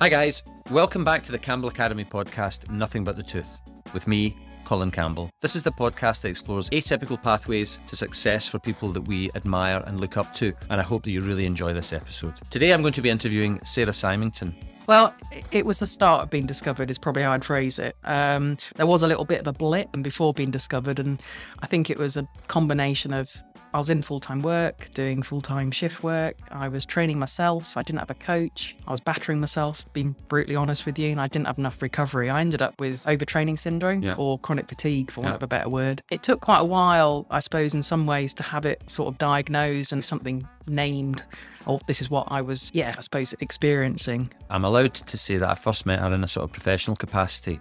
Hi, guys. Welcome back to the Campbell Academy podcast, Nothing But the Tooth, with me, Colin Campbell. This is the podcast that explores atypical pathways to success for people that we admire and look up to, and I hope that you really enjoy this episode. Today, I'm going to be interviewing Sara Symington. Well, it was the start of being discovered, is probably how I'd phrase it. Um, there was a little bit of a blip before being discovered, and I think it was a combination of I was in full time work, doing full time shift work. I was training myself. I didn't have a coach. I was battering myself, being brutally honest with you, and I didn't have enough recovery. I ended up with overtraining syndrome Yeah. or chronic fatigue, for want Yeah. of a better word. It took quite a while, I suppose, in some ways, to have it sort of diagnosed and something named. Oh, this is what I was, yeah, I suppose, experiencing. I'm allowed to say that I first met her in a sort of professional capacity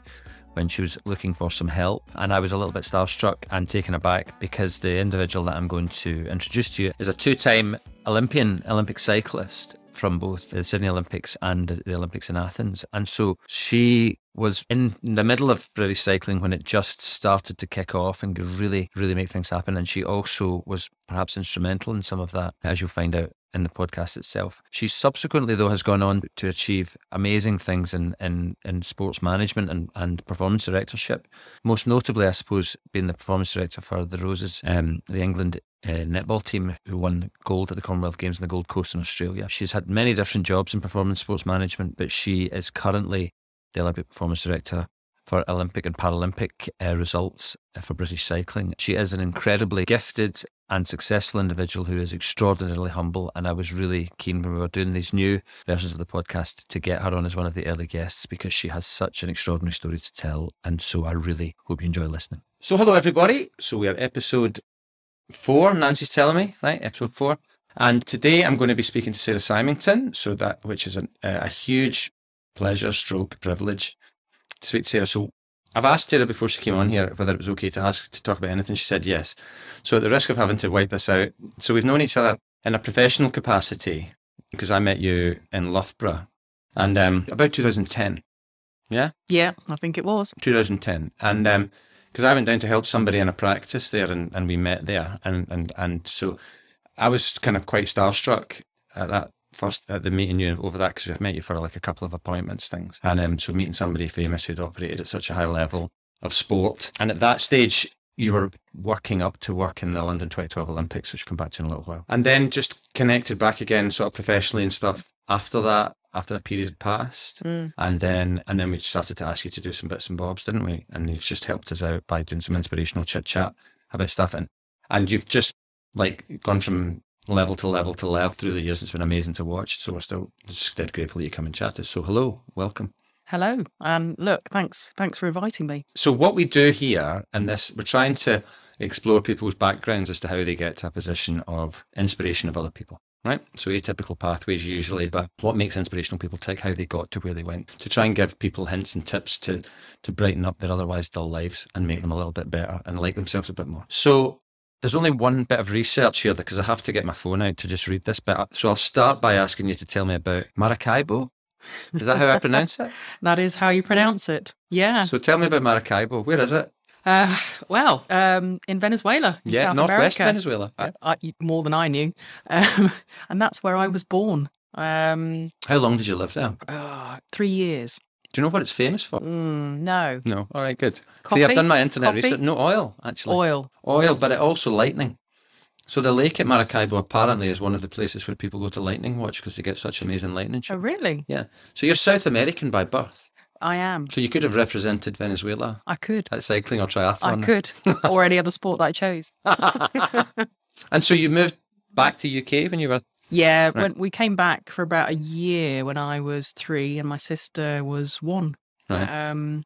when she was looking for some help, and I was a little bit starstruck and taken aback because the individual that I'm going to introduce to you is a two time Olympian, Olympic cyclist from both the Sydney Olympics and the Olympics in Athens. And so she was in the middle of British cycling when it just started to kick off and really, really make things happen. And she also was perhaps instrumental in some of that, as you'll find out in the podcast itself. She subsequently, though, has gone on to achieve amazing things in, in, in sports management and, and performance directorship. Most notably, I suppose, being the performance director for the Roses, um, the England uh, netball team who won gold at the Commonwealth Games in the Gold Coast in Australia. She's had many different jobs in performance sports management, but she is currently the Olympic performance director for Olympic and Paralympic uh, results uh, for British cycling. She is an incredibly gifted and successful individual who is extraordinarily humble. And I was really keen when we were doing these new versions of the podcast to get her on as one of the early guests because she has such an extraordinary story to tell. And so I really hope you enjoy listening. So, hello, everybody. So, we are episode four, Nancy's telling me, right? Episode four. And today I'm going to be speaking to Sara Symington, so that which is an, uh, a huge pleasure, stroke, privilege to speak to Sara. So I've asked Sara before she came on here whether it was okay to ask to talk about anything. She said yes. So at the risk of having to wipe this out, so we've known each other in a professional capacity because I met you in Loughborough and um, about 2010. Yeah, Yeah, I think it was. 2010. And um, because I went down to help somebody in a practice there and, and we met there. And, and, and so I was kind of quite starstruck at that first, at the meeting you over that because we've met you for like a couple of appointments things. And um, so meeting somebody famous who'd operated at such a high level of sport. And at that stage, you were working up to work in the London 2012 Olympics, which we'll come back to in a little while. And then just connected back again, sort of professionally and stuff after that, after that period had passed. Mm. And then and then we started to ask you to do some bits and bobs, didn't we? And you've just helped us out by doing some inspirational chit chat about stuff. And and you've just like gone from level to level to level through the years. It's been amazing to watch. So we're still just dead grateful you come and chat to us. So hello, welcome. Hello. Um, look, thanks, thanks for inviting me. So what we do here and this we're trying to explore people's backgrounds as to how they get to a position of inspiration of other people. Right? So atypical pathways usually, but what makes inspirational people tick, how they got to where they went. To try and give people hints and tips to to brighten up their otherwise dull lives and make them a little bit better and like themselves a bit more. So there's only one bit of research here because I have to get my phone out to just read this bit. So I'll start by asking you to tell me about Maracaibo. Is that how I pronounce it? That is how you pronounce it. Yeah. So tell me about Maracaibo. Where is it? Uh, well, um, in Venezuela, in Yeah, South northwest America. Venezuela. I, I, more than I knew, um, and that's where I was born. Um, How long did you live there? ah, three years. Do you know what it's famous for? Mm, no No. All right, good. See, Coffee? I've done my internet Coffee? research. No oil, actually. oil. Oil, but it also lightning. So the lake at Maracaibo apparently is one of the places where people go to lightning watch because they get such amazing lightning Oh, really? Yeah. So you're South American by birth. I am. So you could have represented Venezuela I could. at cycling or triathlon. I could. or any other sport that I chose. and so you moved back to UK when you were Yeah, when we came back for about a year when I was three and my sister was one. Right. Um,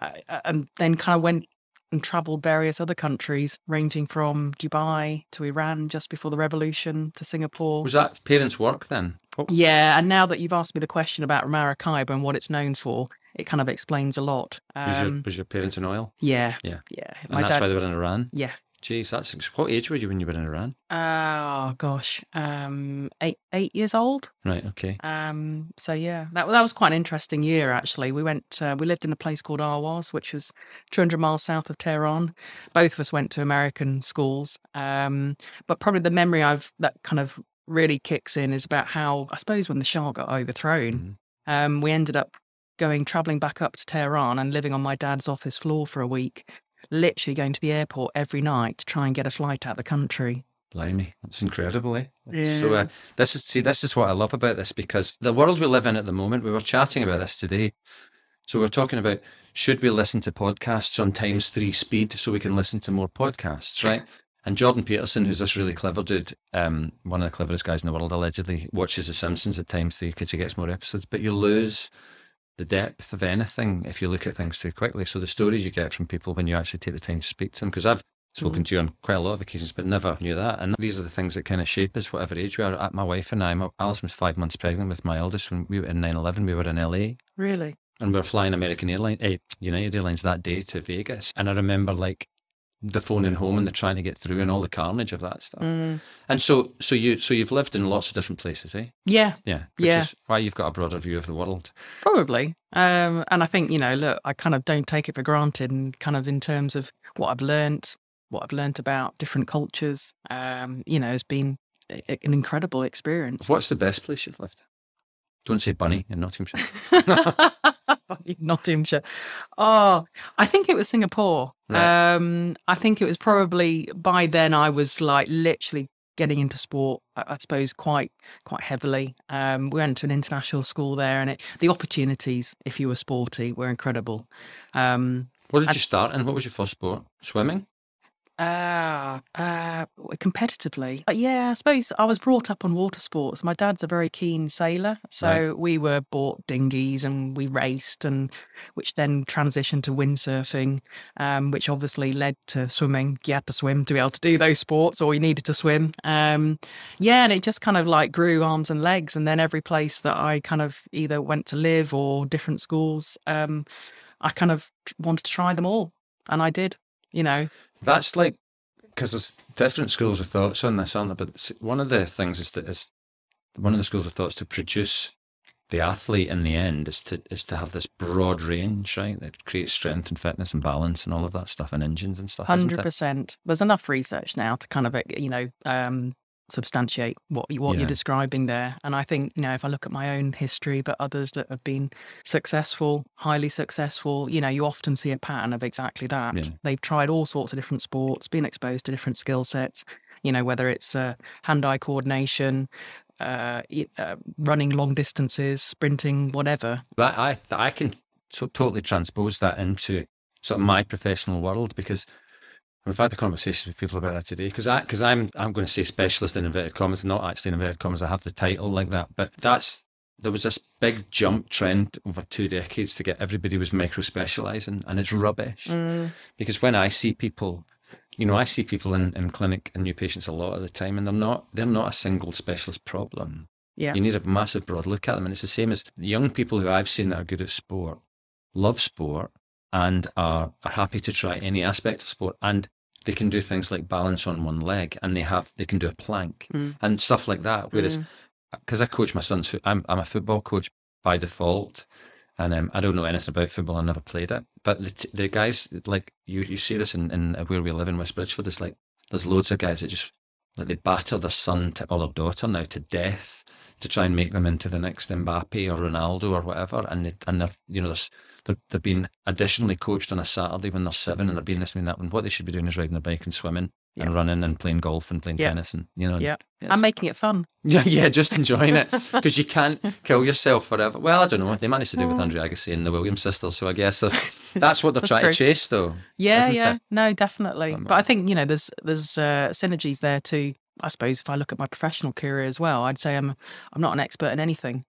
I- I- and then kind of went and travelled various other countries, ranging from Dubai to Iran just before the revolution to Singapore. was that parents' work then? What- Yeah, and now that you've asked me the question about Maracaibo and what it's known for, it kind of explains a lot. Was, your, Um, was your parents in oil? yeah, Yeah. yeah. And My that's dad, why they were in Iran. yeah. Jeez, that's what age were you when you were in Iran? Oh gosh, um, eight eight years old. Right. Okay. Um, so yeah, that that was quite an interesting year actually. We went, uh, we lived in a place called Ahvaz, which was 200 miles south of Tehran. Both of us went to American schools. Um, but probably the memory I've that kind of really kicks in is about how I suppose when the Shah got overthrown, Mhm. Um, we ended up going traveling back up to Tehran and living on my dad's office floor for a week, literally going to the airport every night to try and get a flight out of the country. Blimey, that's incredible, eh? So uh, this is see, this is what I love about this because the world we live in at the moment. We were chatting about this today. So we're talking about should we listen to podcasts on times three speed so we can listen to more podcasts, right? And Jordan Peterson, who's this really clever dude, um, one of the cleverest guys in the world, allegedly watches The Simpsons at times three because he gets more episodes. But you lose the depth of anything if you look at things too quickly. So the stories you get from people when you actually take the time to speak to them, because I've spoken to you on quite a lot of occasions, but never knew that. And these are the things that kind of shape us, whatever age we are. At my wife and I, my, Alison was five months pregnant with my eldest when we were in 9 11. We were in LA Really? and we were flying American Airlines, eh, United Airlines that day to Vegas. And I remember like the phoning home and the trying to get through and all the carnage of that stuff. Mm. And so, so you, so you've lived in lots of different places, eh? Yeah, Yeah. Which Yeah. is why you've got a broader view of the world. Probably. Um, and I think, you know, look, I kind of don't take it for granted and kind of in terms of what I've learnt, what I've learnt about different cultures, um, you know, has been a- an incredible experience. What's the best place you've lived? Don't say Bunny in Nottinghamshire. Nottinghamshire. Oh, I think it was Singapore. Right. Um, I think it was probably by then I was like literally getting into sport. I, I suppose quite quite heavily. Um, we went to an international school there, and it, the opportunities, if you were sporty, were incredible. Um, What did And- you start in? What was your first sport? Swimming? Ah, uh, competitively. Uh, yeah, I suppose I was brought up on water sports. My dad's a very keen sailor, so we were bought dinghies and we raced, and which then transitioned to windsurfing, um, which obviously led to swimming. You had to swim to be able to do those sports, or you needed to swim. Um, yeah, and it just kind of like grew arms and legs, and then every place that I kind of either went to live or different schools, um, I kind of wanted to try them all, and I did. You know, That's like because there's different schools of thoughts on this, aren't there? But one of the things is that is one of the schools of thoughts to produce the athlete in the end is to is to have this broad range, right? That creates strength and fitness and balance and all of that stuff and engines and stuff. Hundred percent. There's enough research now to kind of you know um, substantiate what you- what Yeah. you're describing there. And I think you know if I look at my own history, but others that have been successful, highly successful, you know, you often see a pattern of exactly that. Yeah. They've tried all sorts of different sports, been exposed to different skill sets. You know, whether it's uh, hand-eye coordination, uh, uh, running long distances, sprinting, whatever. But I I can so totally transpose that into sort of my professional world because we've had the conversations with people about that today. Because I because I'm I'm going to say specialist in inverted commas, not actually in inverted commas. I have the title like that, but that's there was this big jump trend over two decades to get everybody was micro specializing, and it's rubbish. Mm. Because when I see people, you know, I see people in, in clinic and new patients a lot of the time, and they're not they're not a single specialist problem. Yeah. You need a massive broad look at them. And it's the same as young people who I've seen that are good at sport, love sport, and are, are happy to try any aspect of sport. And they can do things like balance on one leg and they have they can do a plank Mm. and stuff like that. Whereas because I coach my son's foot, I'm I'm a football coach by default. And um, I don't know anything about football. I never played it. But the, the guys, like you, you see this in, in where we live in West Bridgford. It's like there's loads of guys that just like they batter their son to, or their daughter now to death to try and make them into the next Mbappe or Ronaldo or whatever. And they, and they're you know there's they're, they're being additionally coached on a Saturday when they're seven and they're being this and that. When what they should be doing is riding a bike and swimming and running and playing golf and playing Yeah. tennis and you know. Yeah. I'm making it fun. yeah, yeah, just enjoying it because you can't kill yourself forever. Well, I don't know. what They managed to do it with Andre Agassi and the Williams sisters, so I guess that's what they're That's trying true. to chase, though. Yeah, isn't yeah, it? no, definitely. But I think you know, there's there's uh, synergies there too. I suppose if I look at my professional career as well, I'd say I'm I'm not an expert in anything,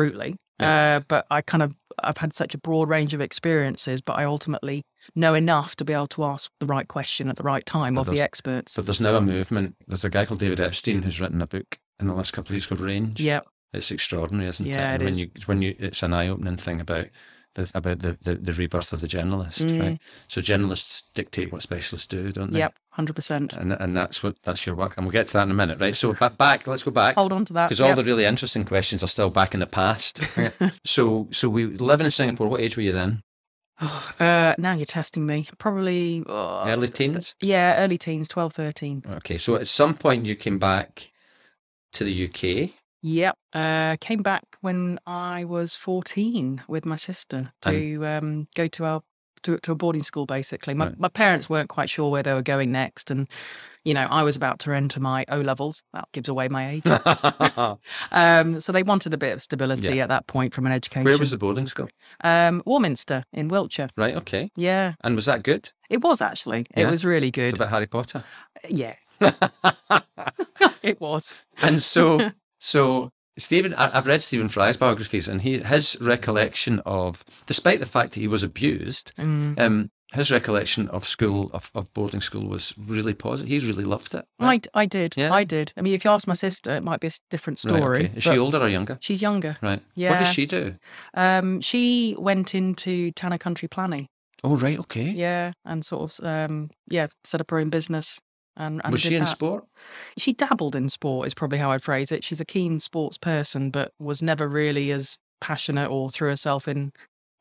brutally. Uh, but I kind of I've had such a broad range of experiences, but I ultimately know enough to be able to ask the right question at the right time But of the experts. So there's now a movement. There's a guy called David Epstein who's written a book in the last couple of years called Range. Yeah, It's extraordinary, isn't Yeah, it? it when is. you when you it's an eye opening thing about the, about the, the, the rebirth of the generalist, Mm. right? So generalists dictate what specialists do, don't they? yep, hundred percent. And and that's what that's your work, and we'll get to that in a minute, right? So back, back let's go back. Hold on to that. because all yep. the really interesting questions are still back in the past. so, so we live in Singapore. What age were you then? uh, now you're testing me. Probably uh, Early teens. Yeah, early teens, 12, 13. Okay, so at some point you came back to the UK. Yep. Uh, came back when I was 14 with my sister to um, go to our to, to a boarding school. Basically, my Right. my parents weren't quite sure where they were going next, and you know I was about to enter my O levels. That gives away my age. um, so they wanted a bit of stability Yeah. at that point from an education. Where was the boarding school? um, Warminster in Wiltshire? Right. Okay. Yeah, And was that good? it was actually. It was really It's good. about Harry Potter. Yeah, it was. and so, so Stephen, I've read Stephen Fry's biographies, and he his recollection of, despite the fact that he was abused, Mm. um, his recollection of school of, of boarding school was really positive. He really loved it. I I did. Yeah? I did. I mean, if you ask my sister, it might be a different Right, story. okay. Is she older or younger? She's younger. Right. Yeah. What does she do? Um, she went into Town and Country Planning. Oh, right. Okay. Yeah, and sort of um, yeah, set up her own business. And, and was she in that. sport? She dabbled in sport, is probably how I'd phrase it. She's a keen sports person, but was never really as passionate or threw herself in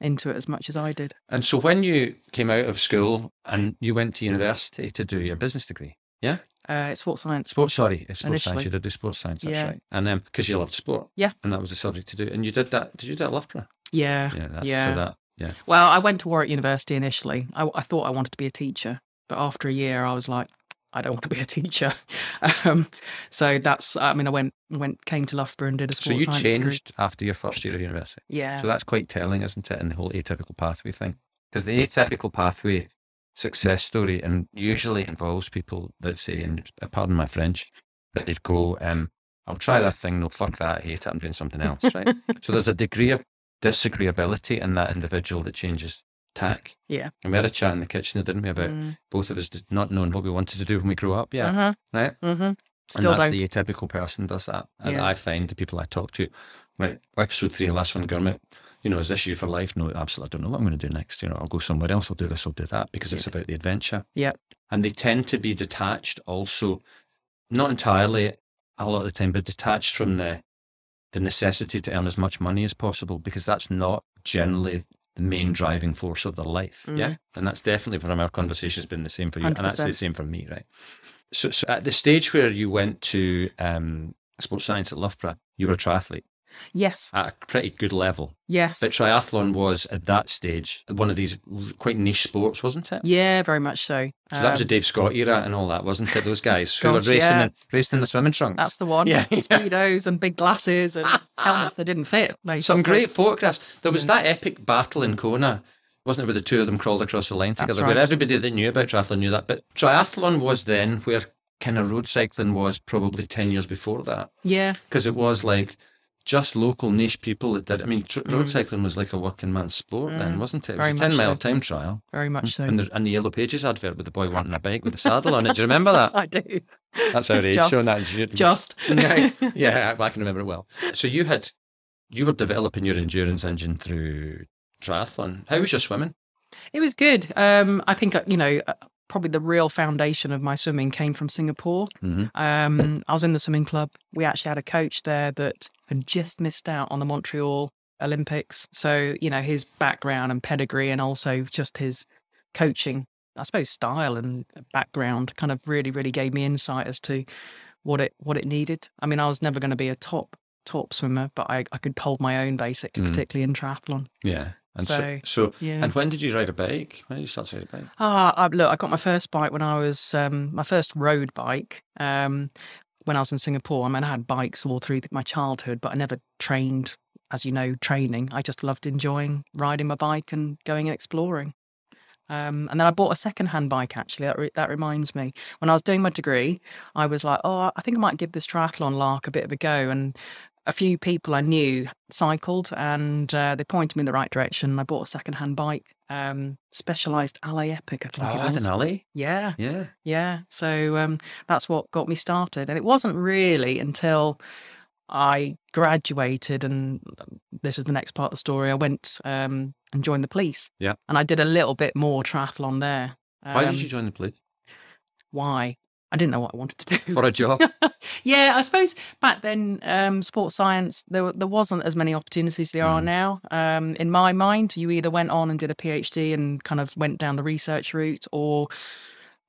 into it as much as I did. And so when you came out of school and you went to university to do your business degree, yeah? Uh, it's sports science. Sports, sorry, it's sports science. Initially. You did do sports science, that's Yeah. right. And then because you loved sport. Yeah. And that was the subject to do. And you did that, did you do it at Loughborough? Yeah. Yeah, that's yeah. so that, yeah. Well, I went to Warwick University initially. I, I thought I wanted to be a teacher, but after a year, I was like, I don't want to be a teacher. um, so that's. I mean, I went went came to Loughborough and did a So you science degree. changed after your first year of university. Yeah. So that's quite telling, isn't it, in the whole atypical pathway thing? Because the atypical pathway success story and usually involves people that say, and pardon my French, that they'd go, um, I'll try that thing, no, fuck that, I hate it, I'm doing something else, right? so there's a degree of disagreeability in that individual that changes tack. Yeah. And we had a chat in the kitchen, didn't we, about Mm. both of us not knowing what we wanted to do when we grew up. Yeah. Uh-huh. Right? Mm-hmm. and Still that's don't. the atypical person does that. And Yeah. I find the people I talk to, like episode three of Last One Gurmit, you know, is this you for life? No, absolutely. I don't know what I'm going to do next. You know, I'll go somewhere else. I'll do this. I'll do that because it's about the adventure. Yep. And they tend to be detached also, not entirely a lot of the time, but detached from the the necessity to earn as much money as possible because that's not generally the main driving force of their life. Yeah. And that's definitely from our conversations been the same for you. And that's the same for me, right? So, so at the stage where you went to um, sports science at Loughborough, you were a triathlete Yes. at a pretty good level. Yes. But triathlon was at that stage one of these quite niche sports, wasn't it? yeah, very much so. So that was a Um, Dave Scott era and all that, wasn't it? Those guys who Gosh, were racing, yeah. in, racing in the swimming trunks. that's the one. Yeah, yeah. Speedos and big glasses and helmets that didn't fit. Some great photographs. There was that epic battle in Kona, wasn't it, where the two of them crawled across the line That's together, right. where everybody that knew about triathlon knew that. But triathlon was then where kind of road cycling was probably 10 years before that. Yeah. because it was like just local niche people that did. I mean, tr- road Mm. cycling was like a working man's sport then, Mm, wasn't it? It was very a 10 mile so. time trial. Very much so. And, the, and the Yellow Pages advert with the boy wanting a bike with a saddle on it. Do you remember that? I do. That's our age Just- showing that. Just. yeah, yeah, I can remember it well. So you had, you were developing your endurance engine through triathlon. How was your swimming? It was good. Um, I think uh, you know uh, probably the real foundation of my swimming came from Singapore. Mm-hmm. Um, I was in the swimming club. We actually had a coach there that had just missed out on the Montreal Olympics. So you know his background and pedigree, and also just his coaching, I suppose, style and background, kind of really, really gave me insight as to what it what it needed. I mean, I was never going to be a top top swimmer, but I, I could hold my own basically, Mm. particularly in triathlon. Yeah. And so, So, so, Yeah. and when did you ride a bike? When did you start to ride a bike? Ah, I, look, I got my first bike when I was um, my first road bike um, when I was in Singapore. I mean, I had bikes all through my childhood, but I never trained, as you know, training. I just loved enjoying riding my bike and going and exploring. Um, and then I bought a second-hand bike. Actually, that re- that reminds me. When I was doing my degree, I was like, "Oh, I think I might give this triathlon lark a bit of a go." And a few people I knew cycled, and uh, they pointed me in the right direction. I bought a second-hand bike, um, Specialized Allez Epic. I think Oh, it that's was. an Allez. Yeah, Yeah. yeah. So um, that's what got me started. And it wasn't really until I graduated, and this is the next part of the story. I went um, and joined the police. Yeah. And I did a little bit more triathlon there. Why Um, did you join the police? Why? I didn't know what I wanted to do. For a job? yeah, I suppose back then, um, sports science there there wasn't as many opportunities there are Mm. now. Um, in my mind, you either went on and did a PhD and kind of went down the research route, or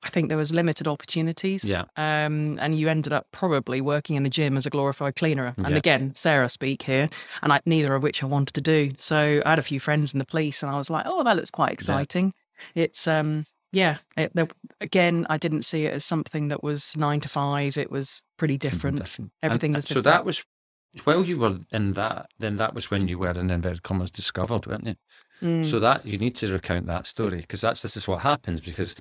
I think there was limited opportunities. Yeah. Um, and you ended up probably working in the gym as a glorified cleaner. And Yeah. again, Sara speak here, and I, neither of which I wanted to do. So I had a few friends in the police, and I was like, oh, that looks quite exciting. It's um, yeah. It, there, again, I didn't see it as something that was nine to five. It was pretty different. different. Everything And- was so that was while you were in that. Then that was when you were in inverted commas discovered, weren't you? Mm. So that you need to recount that story because that's this is what happens because.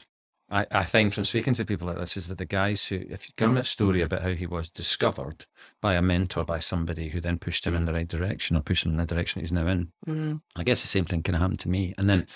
I, I find from speaking to people like this is that the guys who, if you give them a story about how he was discovered by a mentor, by somebody who then pushed him in the right direction or pushed him in the direction he's now in, Mm. I guess the same thing can happen to me. And then,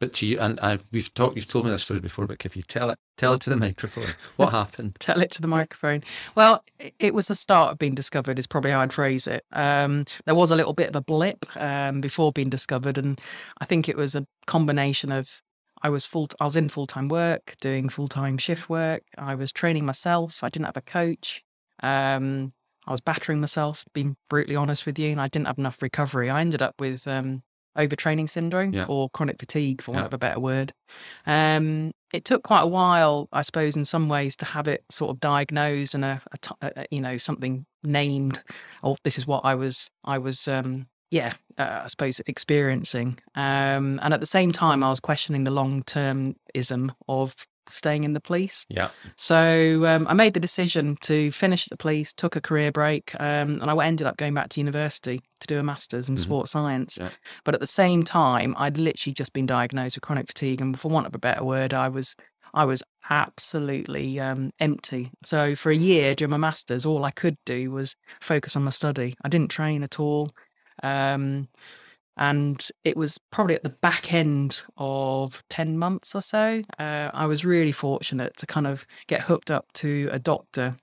but to you, and I've, we've talked, you've told me this story before, but if you tell it, tell it to the microphone, what happened? tell it to the microphone. Well, it was the start of being discovered, is probably how I'd phrase it. Um, there was a little bit of a blip um, before being discovered, and I think it was a combination of I was full, I was in full time work, doing full time shift work. I was training myself. I didn't have a coach. Um, I was battering myself, being brutally honest with you, and I didn't have enough recovery. I ended up with um, overtraining syndrome Yeah. or chronic fatigue, for want Yeah. of a better word. Um, it took quite a while, I suppose, in some ways, to have it sort of diagnosed and a, a a- you know something named. Or this is what I was, I was, um, yeah, uh, I suppose experiencing. Um, and at the same time, I was questioning the long termism of staying in the police. Yeah. So um, I made the decision to finish at the police, took a career break, um, and I ended up going back to university to do a master's in Mhm. sports science. Yeah. But at the same time, I'd literally just been diagnosed with chronic fatigue, and for want of a better word, I was I was absolutely um, empty. So for a year during my masters, all I could do was focus on my study. I didn't train at all. Um, and it was probably at the back end of 10 months or so. Uh, I was really fortunate to kind of get hooked up to a doctor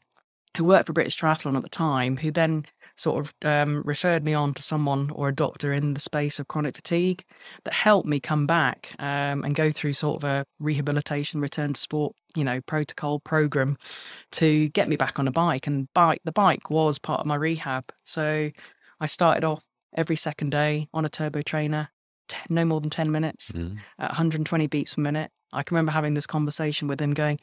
who worked for British Triathlon at the time, who then sort of um, referred me on to someone or a doctor in the space of chronic fatigue that helped me come back um, and go through sort of a rehabilitation return to sport you know protocol program to get me back on a bike and bike the bike was part of my rehab so i started off every second day on a turbo trainer t- no more than 10 minutes Mhm. at 120 beats per minute i can remember having this conversation with him going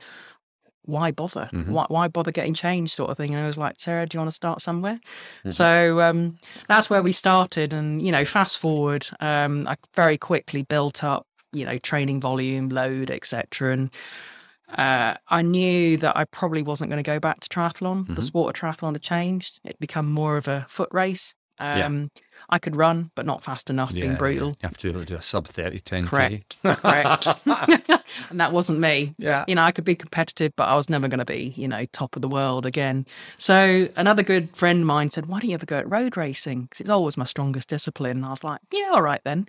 why bother Mhm. why, why bother getting changed sort of thing and i was like sara do you want to start somewhere Mhm. so um, that's where we started and you know fast forward um, i very quickly built up you know training volume load etc and uh, I knew that I probably wasn't going to go back to triathlon. The Mhm. sport of triathlon had changed. It become more of a foot race. Yeah. Um, I could run, but not fast enough, Yeah, being yeah. brutal. You have to be able to do a sub 30 10 Correct. Correct. and that wasn't me. yeah. You know, I could be competitive, but I was never going to be, you know, top of the world again. So another good friend of mine said, "Why don't you ever go at road racing? Because it's always my strongest discipline." And I was like, "Yeah, all right then."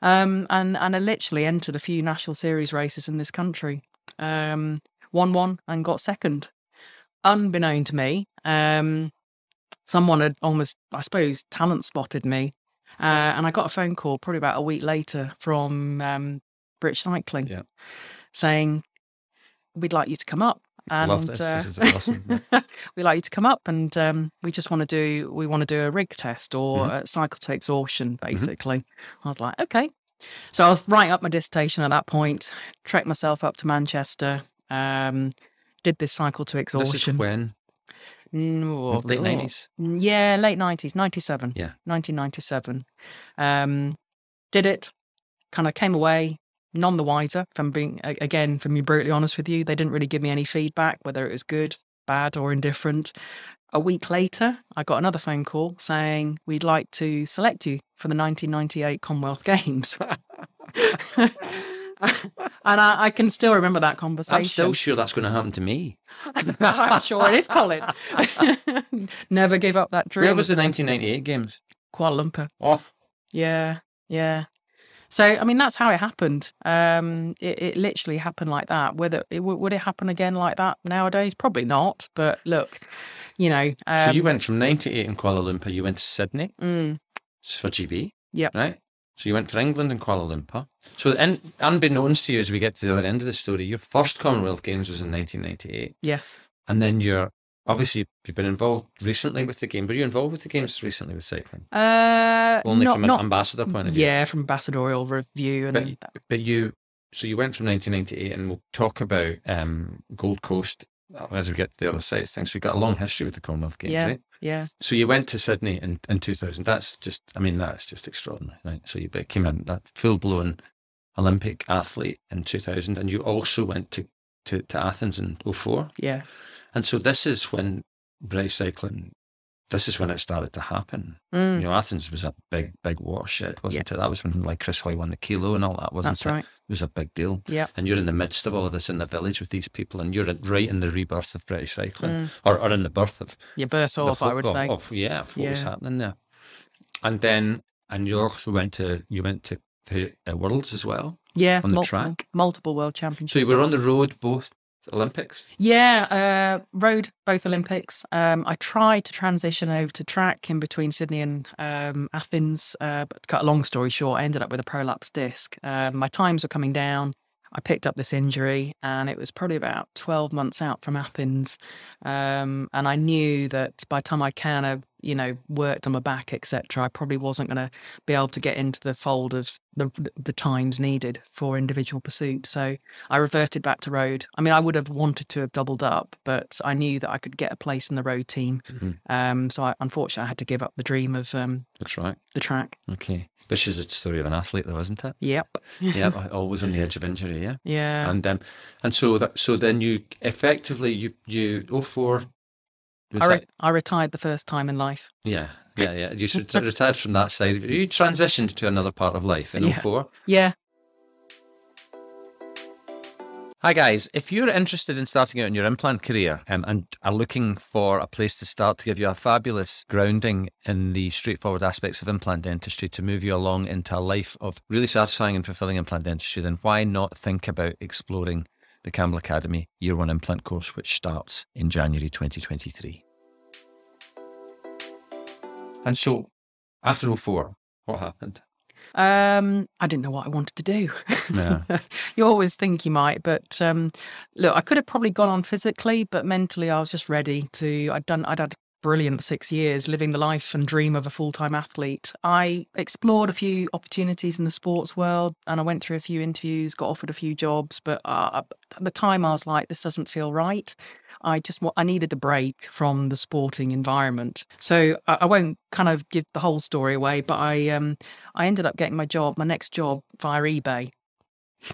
Um, and and I literally entered a few national series races in this country. Um, won one and got second. Unbeknown to me, um, someone had almost, I suppose, talent spotted me, uh, and I got a phone call probably about a week later from um, British Cycling, Yeah. saying, "We'd like you to come up." And Love this. uh, This is awesome. we'd like you to come up, and um, we just want to do we want to do a rig test or Mhm. a cycle to exhaustion, basically. I was like, okay. So I was writing up my dissertation at that point. Trekked myself up to Manchester. Um, did this cycle to exhaustion. this is when? Mm, Late 90s? Mm, Yeah, late nineties, ninety seven. Yeah. nineteen ninety seven. Um, did it. Kind of came away none the wiser. I'm being again, from be brutally honest with you, they didn't really give me any feedback whether it was good, bad, or indifferent. A week later, I got another phone call saying we'd like to select you for the 1998 Commonwealth Games. and I, I can still remember that conversation. I'm still sure that's going to happen to me. I'm sure it is, Colin. Never give up that dream. Where was the 1998 games? Kuala Lumpur. Off. Yeah, yeah. So I mean, that's how it happened. Um, it, it literally happened like that. Whether it would would it happen again like that nowadays? Probably not. But look, you know. Um, so you went from 98 in Kuala Lumpur, you went to Sydney mm, for GB. Yep. Right? So you went for England and Kuala Lumpur. So in, unbeknownst to you as we get to the other end of the story, your first Commonwealth Games was in 1998. yes. And then you're, obviously, you've been involved recently with the game. Were you involved with the games recently with cycling? Uh, Only not, from an not ambassador point of view. yeah, from ambassadorial review and But, but you so you went from 1998, and we'll talk about um, Gold Coast as we get to the other side of things. So you've got a long history with the Commonwealth Games, Yeah. right? Yeah. So you went to Sydney in, in 2000. That's just, I mean, that's just extraordinary, right? So you became a that full blown Olympic athlete in 2000, and you also went to, to, to Athens in 04. Yeah. And so this is when race cycling, this is when it started to happen. Mm, You know, Athens was a big, big watershed, wasn't it? That was when like Chris Hoy won the kilo and all that, wasn't that's it? right. It was a big deal. Yeah. And you're in the midst of all of this in the village with these people, and you're right in the rebirth of British cycling, Mm. or, or in the birth of Your birth off, I would of- say. Of, yeah, of what was happening there. And then, and you also went to you went to the uh, Worlds as well. yeah. on the multiple, track? multiple world championships. So you were on the road both Olympics. Yeah, uh, rode both Olympics. Um, I tried to transition over to track in between Sydney and um, Athens, uh, but cut a long story short, I ended up with a prolapse disc. Um, my times were coming down. I picked up this injury, and it was probably about 12 months out from Athens. Um, and I knew that by the time I of, you know, worked on my back, etc., I probably wasn't going to be able to get into the fold of the the times needed for individual pursuit. So I reverted back to road. I mean, I would have wanted to have doubled up, but I knew that I could get a place in the road team. Mm-hmm. Um, so I, unfortunately, I had to give up the dream of um, the track. The track. Okay, which is a story of an athlete, though, isn't it? Yep. yep. Always on the edge of injury. Yeah. Yeah. And um, and so that so then you effectively you you 04 I, re- I, retired the first time in life. Yeah, yeah, yeah. You should retired from that side. You transitioned to another part of life in yeah. 04. Yeah. Hi guys, if you're interested in starting out in your implant career um, and are looking for a place to start to give you a fabulous grounding in the straightforward aspects of implant dentistry to move you along into a life of really satisfying and fulfilling implant dentistry, then why not think about exploring the Campbell Academy Year One Implant course, which starts in January 2023. And so, after 04, what happened? Um, I didn't know what I wanted to do. Yeah. you always think you might, but um, look, I could have probably gone on physically, but mentally, I was just ready to. I'd done. I'd had brilliant six years living the life and dream of a full time athlete. I explored a few opportunities in the sports world, and I went through a few interviews, got offered a few jobs, but uh, at the time, I was like, this doesn't feel right. I just I needed a break from the sporting environment. So I, I won't kind of give the whole story away, but I um I ended up getting my job, my next job via eBay.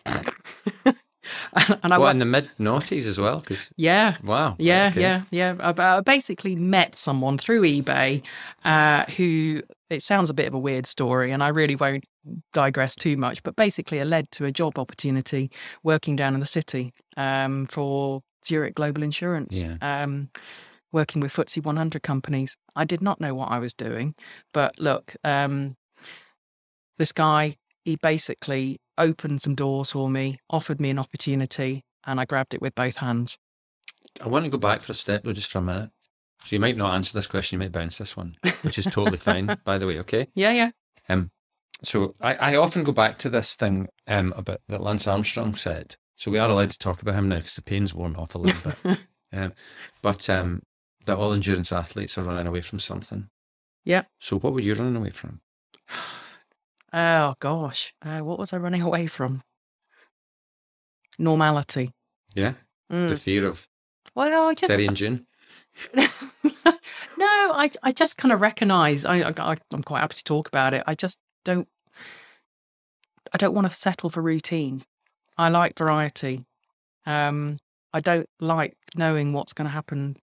and I what, went, in the mid noughties as well? Because, yeah, wow. yeah, okay. yeah, yeah. I, I basically met someone through eBay uh, who it sounds a bit of a weird story, and I really won't digress too much. But basically, it led to a job opportunity working down in the city um, for Zurich Global Insurance. Yeah. Um, working with FTSE 100 companies. I did not know what I was doing, but look, um, this guy, he basically opened some doors for me, offered me an opportunity, and I grabbed it with both hands. I want to go back for a step though, just for a minute. So you might not answer this question, you might bounce this one, which is totally fine, by the way, okay? Yeah, yeah. Um, so I, I often go back to this thing um, about that Lance Armstrong said. So we are allowed to talk about him now because the pain's worn off a little bit. um, but um, that all endurance athletes are running away from something. Yeah. So what were you running away from? Oh gosh, uh, what was I running away from? Normality. Yeah, Mm. the fear of Well, no, I just Terry and June. no, I I just kind of recognise. I, I I'm quite happy to talk about it. I just don't. I don't want to settle for routine. I like variety. Um, I don't like knowing what's going to happen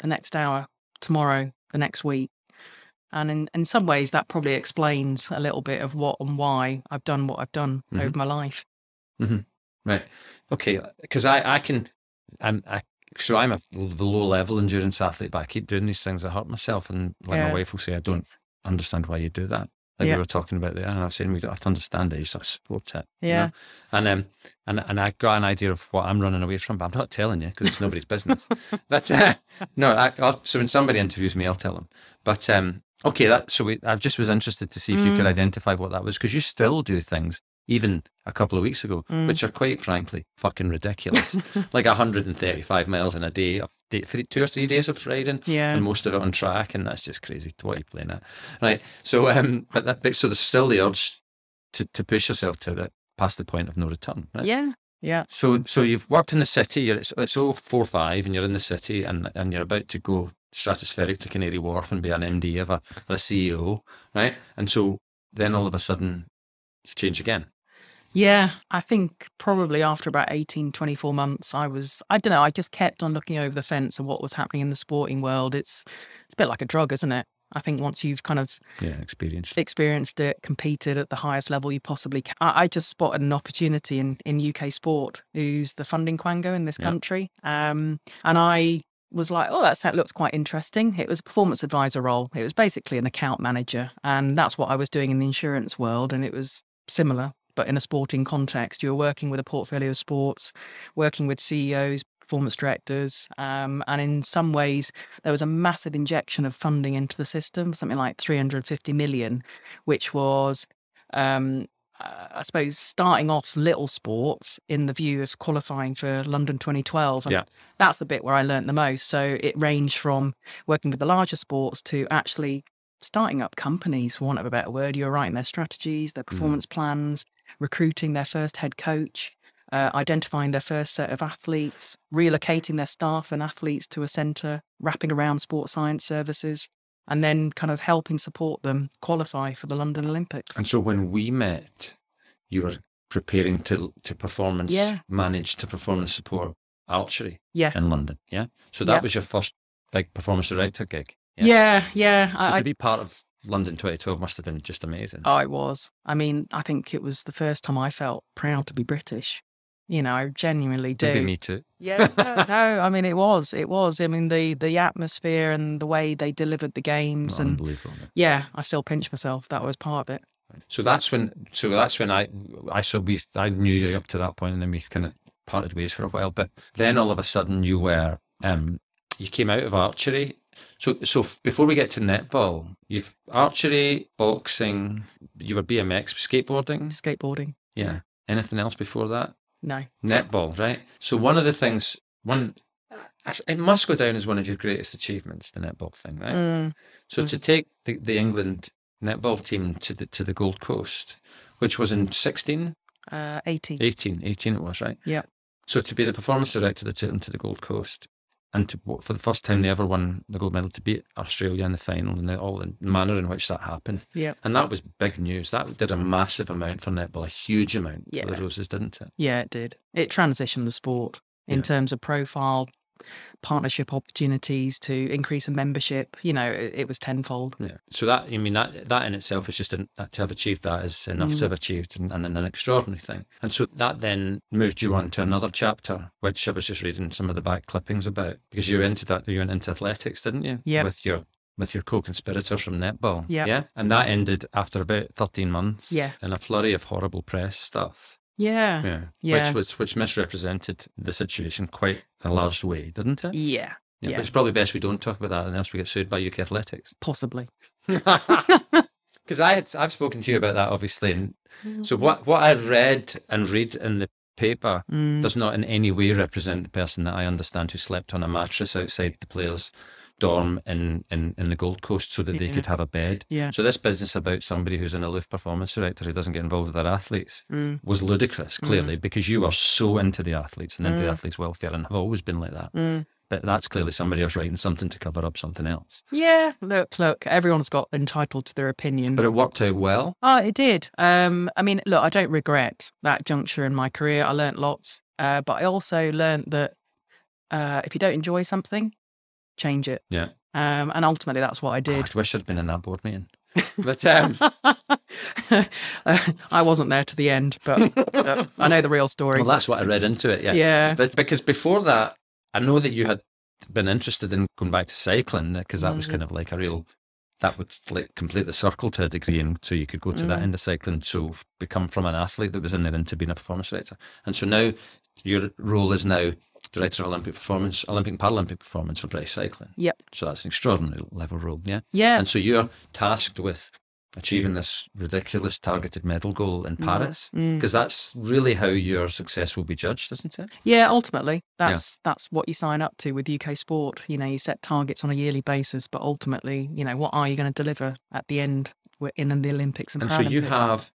the next hour, tomorrow, the next week. And in, in some ways, that probably explains a little bit of what and why I've done what I've done Mhm. over my life. Right. Okay. Because I, I can, I'm, I, so I'm a the low level endurance athlete, but I keep doing these things. I hurt myself, and like my wife will say, I don't understand why you do that. Like Yeah. we were talking about there, and I was saying we don't have to understand it. You sort of support it. you Yeah. know? And um, and and I got an idea of what I'm running away from, but I'm not telling you because it's nobody's business. But uh, no, I, I'll, so when somebody interviews me, I'll tell them. But um, okay, that so we, I just was interested to see if you could Mm. identify what that was because you still do things even a couple of weeks ago, Mm. which are quite frankly fucking ridiculous. like 135 miles in a day of day, three, two or three days of riding, Yeah. and most of it on track, and that's just crazy. What are you playing at, right? So, um, but that, so there's still the urge to to push yourself to it. past the point of no return. Right? Yeah. Yeah. So, so you've worked in the city. You're, it's, it's all four five, and you're in the city, and and you're about to go stratospheric to Canary Wharf and be an MD of a, a CEO, right? And so then all of a sudden, you change again. Yeah, I think probably after about 18, 24 months, I was, I don't know, I just kept on looking over the fence of what was happening in the sporting world. It's, it's a bit like a drug, isn't it? I think once you've kind of Yeah, experienced. experienced it, competed at the highest level you possibly can. I, I just spotted an opportunity in, in UK sport, who's the funding quango in this Yeah. country. Um, and I was like, oh, that looks quite interesting. It was a performance advisor role. It was basically an account manager. And that's what I was doing in the insurance world. And it was similar, but in a sporting context. You were working with a portfolio of sports, working with CEOs, performance directors. Um, and in some ways, there was a massive injection of funding into the system, something like 350 million, which was, um, uh, I suppose, starting off little sports in the view of qualifying for London 2012. And Yeah. that's the bit where I learnt the most. So it ranged from working with the larger sports to actually starting up companies, for want of a better word. You're writing their strategies, their performance plans, recruiting their first head coach, uh, identifying their first set of athletes, relocating their staff and athletes to a centre, wrapping around sports science services, and then kind of helping support them qualify for the London Olympics. And so when we met, you were preparing to to performance Yeah. manage to performance support archery yeah. in London. Yeah. So that Yeah. was your first big performance director gig. Yeah, yeah. I, I, to be part of London 2012 must have been just amazing. oh, it was. I mean, I think it was the first time I felt proud to be British. You know, I genuinely do. Maybe me too. Yeah, no, no, I mean it was, it was. I mean the the atmosphere and the way they delivered the games, and Unbelievable. yeah, I still pinch myself. That was part of it. So that's when. So that's when I I saw we I knew you up to that point, and then we kind of parted ways for a while. But then all of a sudden you were um you came out of archery. So so before we get to netball, you've archery, boxing, you were BMX, skateboarding. Skateboarding, Yeah. Anything else before that? No, Netball, right? So one of the things one. It must go down as one of your greatest achievements, the netball thing, right? Mm, So to take the, the England netball team to the to the Gold Coast, which was in 16, uh, eighteen. 18, 18 it was, right? Yeah. So to be the performance director that took them to the Gold Coast, and to for the first time they ever won the gold medal to beat Australia in the final, and the, all the manner in which that happened, Yeah. and that was big news. That did a massive amount for netball, a huge amount Yeah. for the Roses, didn't it? Yeah, it did. It transitioned the sport in Yeah. terms of profile, partnership opportunities to increase in membership. You know, it, it was tenfold. Yeah. So that I mean that that in itself is just an, to have achieved that is enough to mm. have achieved and, and an extraordinary thing. And so that then moved you on to another chapter, which I was just reading some of the back clippings about because you were into that. You went into athletics, didn't you? yeah With your with your co-conspirator from netball. Yep. Yeah. And that ended after about thirteen months. Yeah. In a flurry of horrible press stuff. Yeah. Yeah. Yeah. Which was which misrepresented the situation quite a large way, didn't it? Yeah. Yeah. yeah. But it's probably best we don't talk about that, unless we get sued by UK Athletics. Possibly. Because I had, I've spoken to you about that, obviously. And so what what I read and read in the paper Mm, does not in any way represent the person that I understand who slept on a mattress outside the players' dorm in, in, in the Gold Coast so that they Yeah. could have a bed. Yeah. So this business about somebody who's an aloof performance director who doesn't get involved with their athletes mm, was ludicrous, clearly, because you are so into the athletes and into the Mm. athletes' welfare and have always been like that. mm. But that's clearly somebody else writing something to cover up something else. Yeah. Look, look. Everyone's got entitled to their opinion. But it worked out well. Oh, it did. Um, I mean, look, I don't regret that juncture in my career. I learnt lots, uh, but I also learnt that uh, if you don't enjoy something, change it. Yeah. Um, and ultimately, that's what I Oh, did. I wish I'd been in that board meeting. But um, I wasn't there to the end, but uh, I know the real story. well, that's what I read into it. Yeah. yeah. But because before that, I know that you had been interested in going back to cycling because that was Mhm. kind of like a real that would like complete the circle to a degree, and so you could go to that Mm. end of cycling. So become from an athlete that was in there into being a performance director, and so now your role is now director of Olympic performance, Olympic and Paralympic performance for British cycling. Yep. So that's an extraordinary level role, yeah. Yeah. And so you're tasked with achieving this ridiculous targeted medal goal in Paris Mm. because that's really how your success will be judged, isn't it? Yeah, ultimately, that's that's what you sign up to with UK sport. You know, you set targets on a yearly basis, but ultimately, you know, what are you going to deliver at the end? We're in the Olympics and, And so you have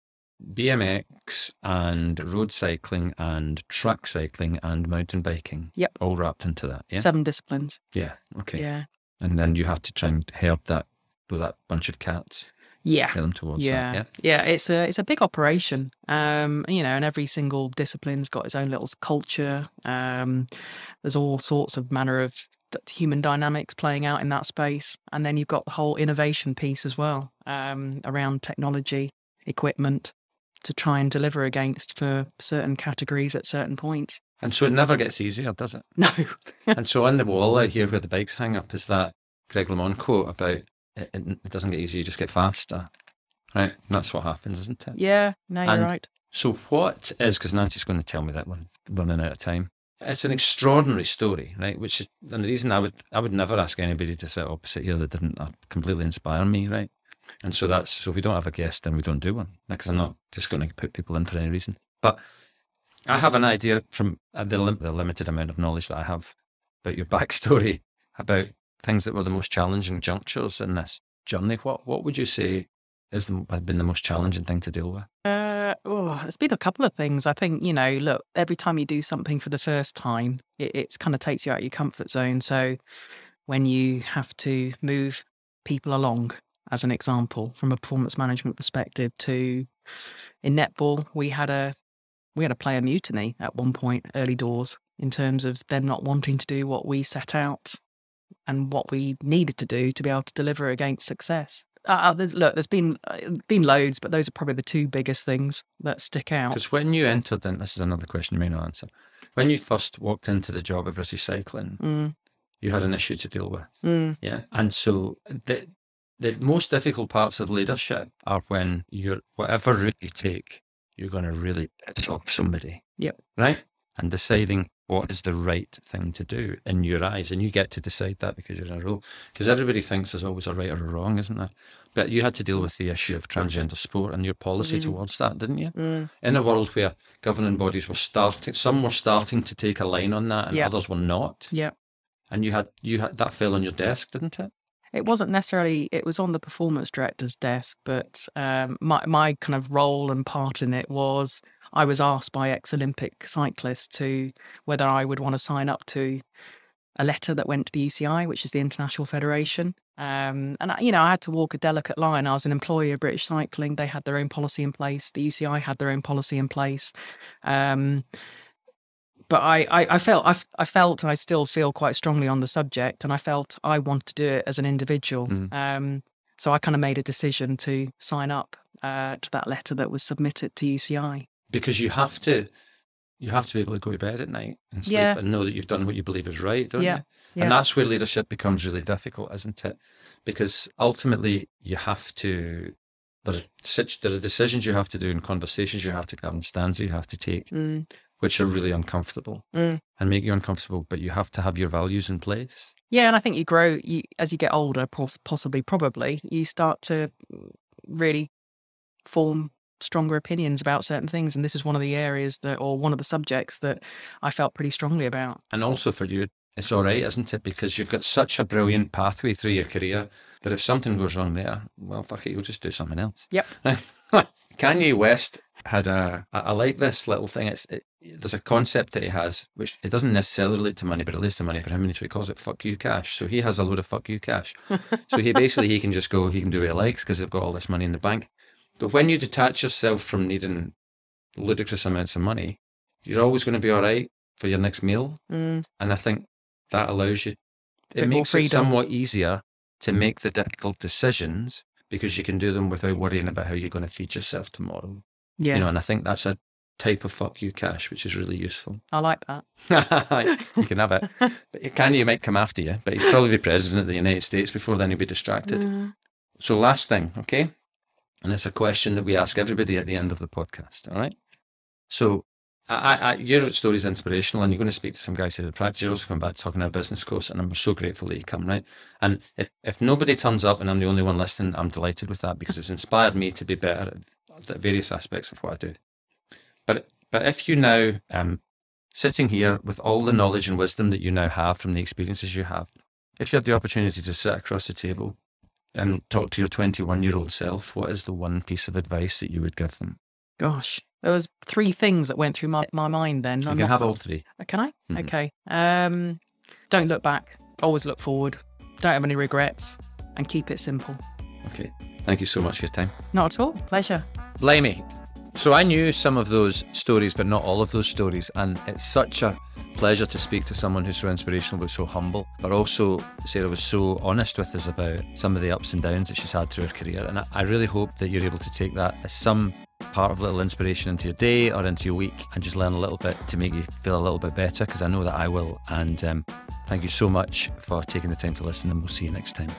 BMX and road cycling and track cycling and mountain biking. Yep. All wrapped into that. Yeah. Seven disciplines. Yeah. Okay. Yeah. And then you have to try and help that with that bunch of cats, Yeah. get them towards Yeah. that. yeah, It's a it's a big operation, um, you know, and every single discipline's got its own little culture. Um, there's all sorts of manner of human dynamics playing out in that space, and then you've got the whole innovation piece as well um, around technology, equipment to try and deliver against for certain categories at certain points. And so it never gets easier, does it? No, and so on the wall out here where the bikes hang up is that Greg LeMond quote about it, it, doesn't get easier, you just get faster. Right? And that's what happens, isn't it? yeah, no, you're And- right. So what is because Nancy's going to tell me that one running out of time. It's an extraordinary story, right? Which is and the reason I would I would never ask anybody to sit opposite here that didn't uh, completely inspire me, right? And so that's so if we don't have a guest, then we don't do one because I'm not just going to put people in for any reason. But I have an idea from uh, the, lim- the limited amount of knowledge that I have about your backstory about things that were the most challenging junctures in this journey. What what would you say has been the most challenging thing to deal with? Uh, oh, there's been a couple of things. I think, you know, look, every time you do something for the first time, it it's kind of takes you out of your comfort zone. So when you have to move people along, as an example, from a performance management perspective, to in netball, we had a we had a player mutiny at one point early doors in terms of them not wanting to do what we set out and what we needed to do to be able to deliver against success. Uh, there's, look, there's been uh, been loads, but those are probably the two biggest things that stick out. Because when you entered, and this is another question you may not answer, when you first walked into the job of recycling, Mm, you had an issue to deal with. mm, Yeah. And so the, the most difficult parts of leadership are when you're, whatever route you take, you're going to really piss off somebody. Yep. Right? And deciding what is the right thing to do in your eyes. And you get to decide that because you're in a role. Because everybody thinks there's always a right or a wrong, isn't there? But you had to deal with the issue of transgender sport and your policy Mhm. towards that, didn't you? mm. in a world where governing bodies were starting, some were starting to take a line on that, and Yeah. others were not. Yeah. And you had you had that fell on your desk, didn't it? It wasn't necessarily. It was on the performance director's desk, but um, my my kind of role and part in it was I was asked by ex-Olympic cyclists to whether I would want to sign up to a letter that went to the UCI, which is the International Federation. Um, and I, you know, I had to walk a delicate line. I was an employee of British Cycling; they had their own policy in place. The UCI had their own policy in place. Um, but I, I, I felt I, I felt and I still feel quite strongly on the subject, and I felt I want to do it as an individual. Mm. Um, so I kind of made a decision to sign up uh, to that letter that was submitted to UCI. Because you have to you have to be able to go to bed at night and sleep Yeah. and know that you've done what you believe is right, don't Yeah, you? yeah. And that's where leadership becomes really difficult, isn't it? Because ultimately you have to there are, such, there are decisions you have to do and conversations you have to have and stands you have to take, Mm, which are really uncomfortable mm. and make you uncomfortable, but you have to have your values in place. Yeah, and I think you grow you, as you get older, pos- possibly, probably, you start to really form stronger opinions about certain things. And this is one of the areas that, or one of the subjects that I felt pretty strongly about. And also for you, it's all right, isn't it? Because you've got such a brilliant pathway through your career that if something goes wrong there, well, fuck it, you'll just do something else. Yep. Kanye West had a, I like this little thing. It's, it, there's a concept that he has, which it doesn't necessarily relate to money, but it relates to money for him. And so he calls it fuck you cash. So he has a load of fuck you cash. so he basically, he can just go, he can do what he likes because they've got all this money in the bank. But when you detach yourself from needing ludicrous amounts of money, you're always going to be all right for your next meal. Mm, And I think that allows you, it makes it somewhat easier to make the difficult decisions because you can do them without worrying about how you're going to feed yourself tomorrow. yeah, You know, and I think that's a type of fuck you cash, which is really useful. I like that. you can have it. But Kanye might come after you, but he'd probably be president of the United States before then he'd be distracted. Mm, So, last thing, okay? And it's a question that we ask everybody at the end of the podcast, all right? So, I, I, your story's inspirational, and you're going to speak to some guys who did practice. You're also coming back talking about business course, and I'm so grateful that you come, right? And if, if nobody turns up and I'm the only one listening, I'm delighted with that because it's inspired me to be better at, at various aspects of what I do. But but if you now um, sitting here with all the knowledge and wisdom that you now have from the experiences you have, if you had the opportunity to sit across the table and talk to your 21 year old self, what is the one piece of advice that you would give them? Gosh, there was three things that went through my, my mind then. You I'm can not- have all three. Uh, Can I? Mhm. Okay. Um, don't look back. Always look forward. Don't have any regrets, and keep it simple. Okay. Thank you so much for your time. Not at all. Pleasure. Blimey. So I knew some of those stories, but not all of those stories. And it's such a pleasure to speak to someone who's so inspirational but so humble. But also, Sara was so honest with us about some of the ups and downs that she's had through her career. And I, really hope that you're able to take that as some part of little inspiration into your day or into your week and just learn a little bit to make you feel a little bit better because I know that I will. And um, thank you so much for taking the time to listen, and we'll see you next time.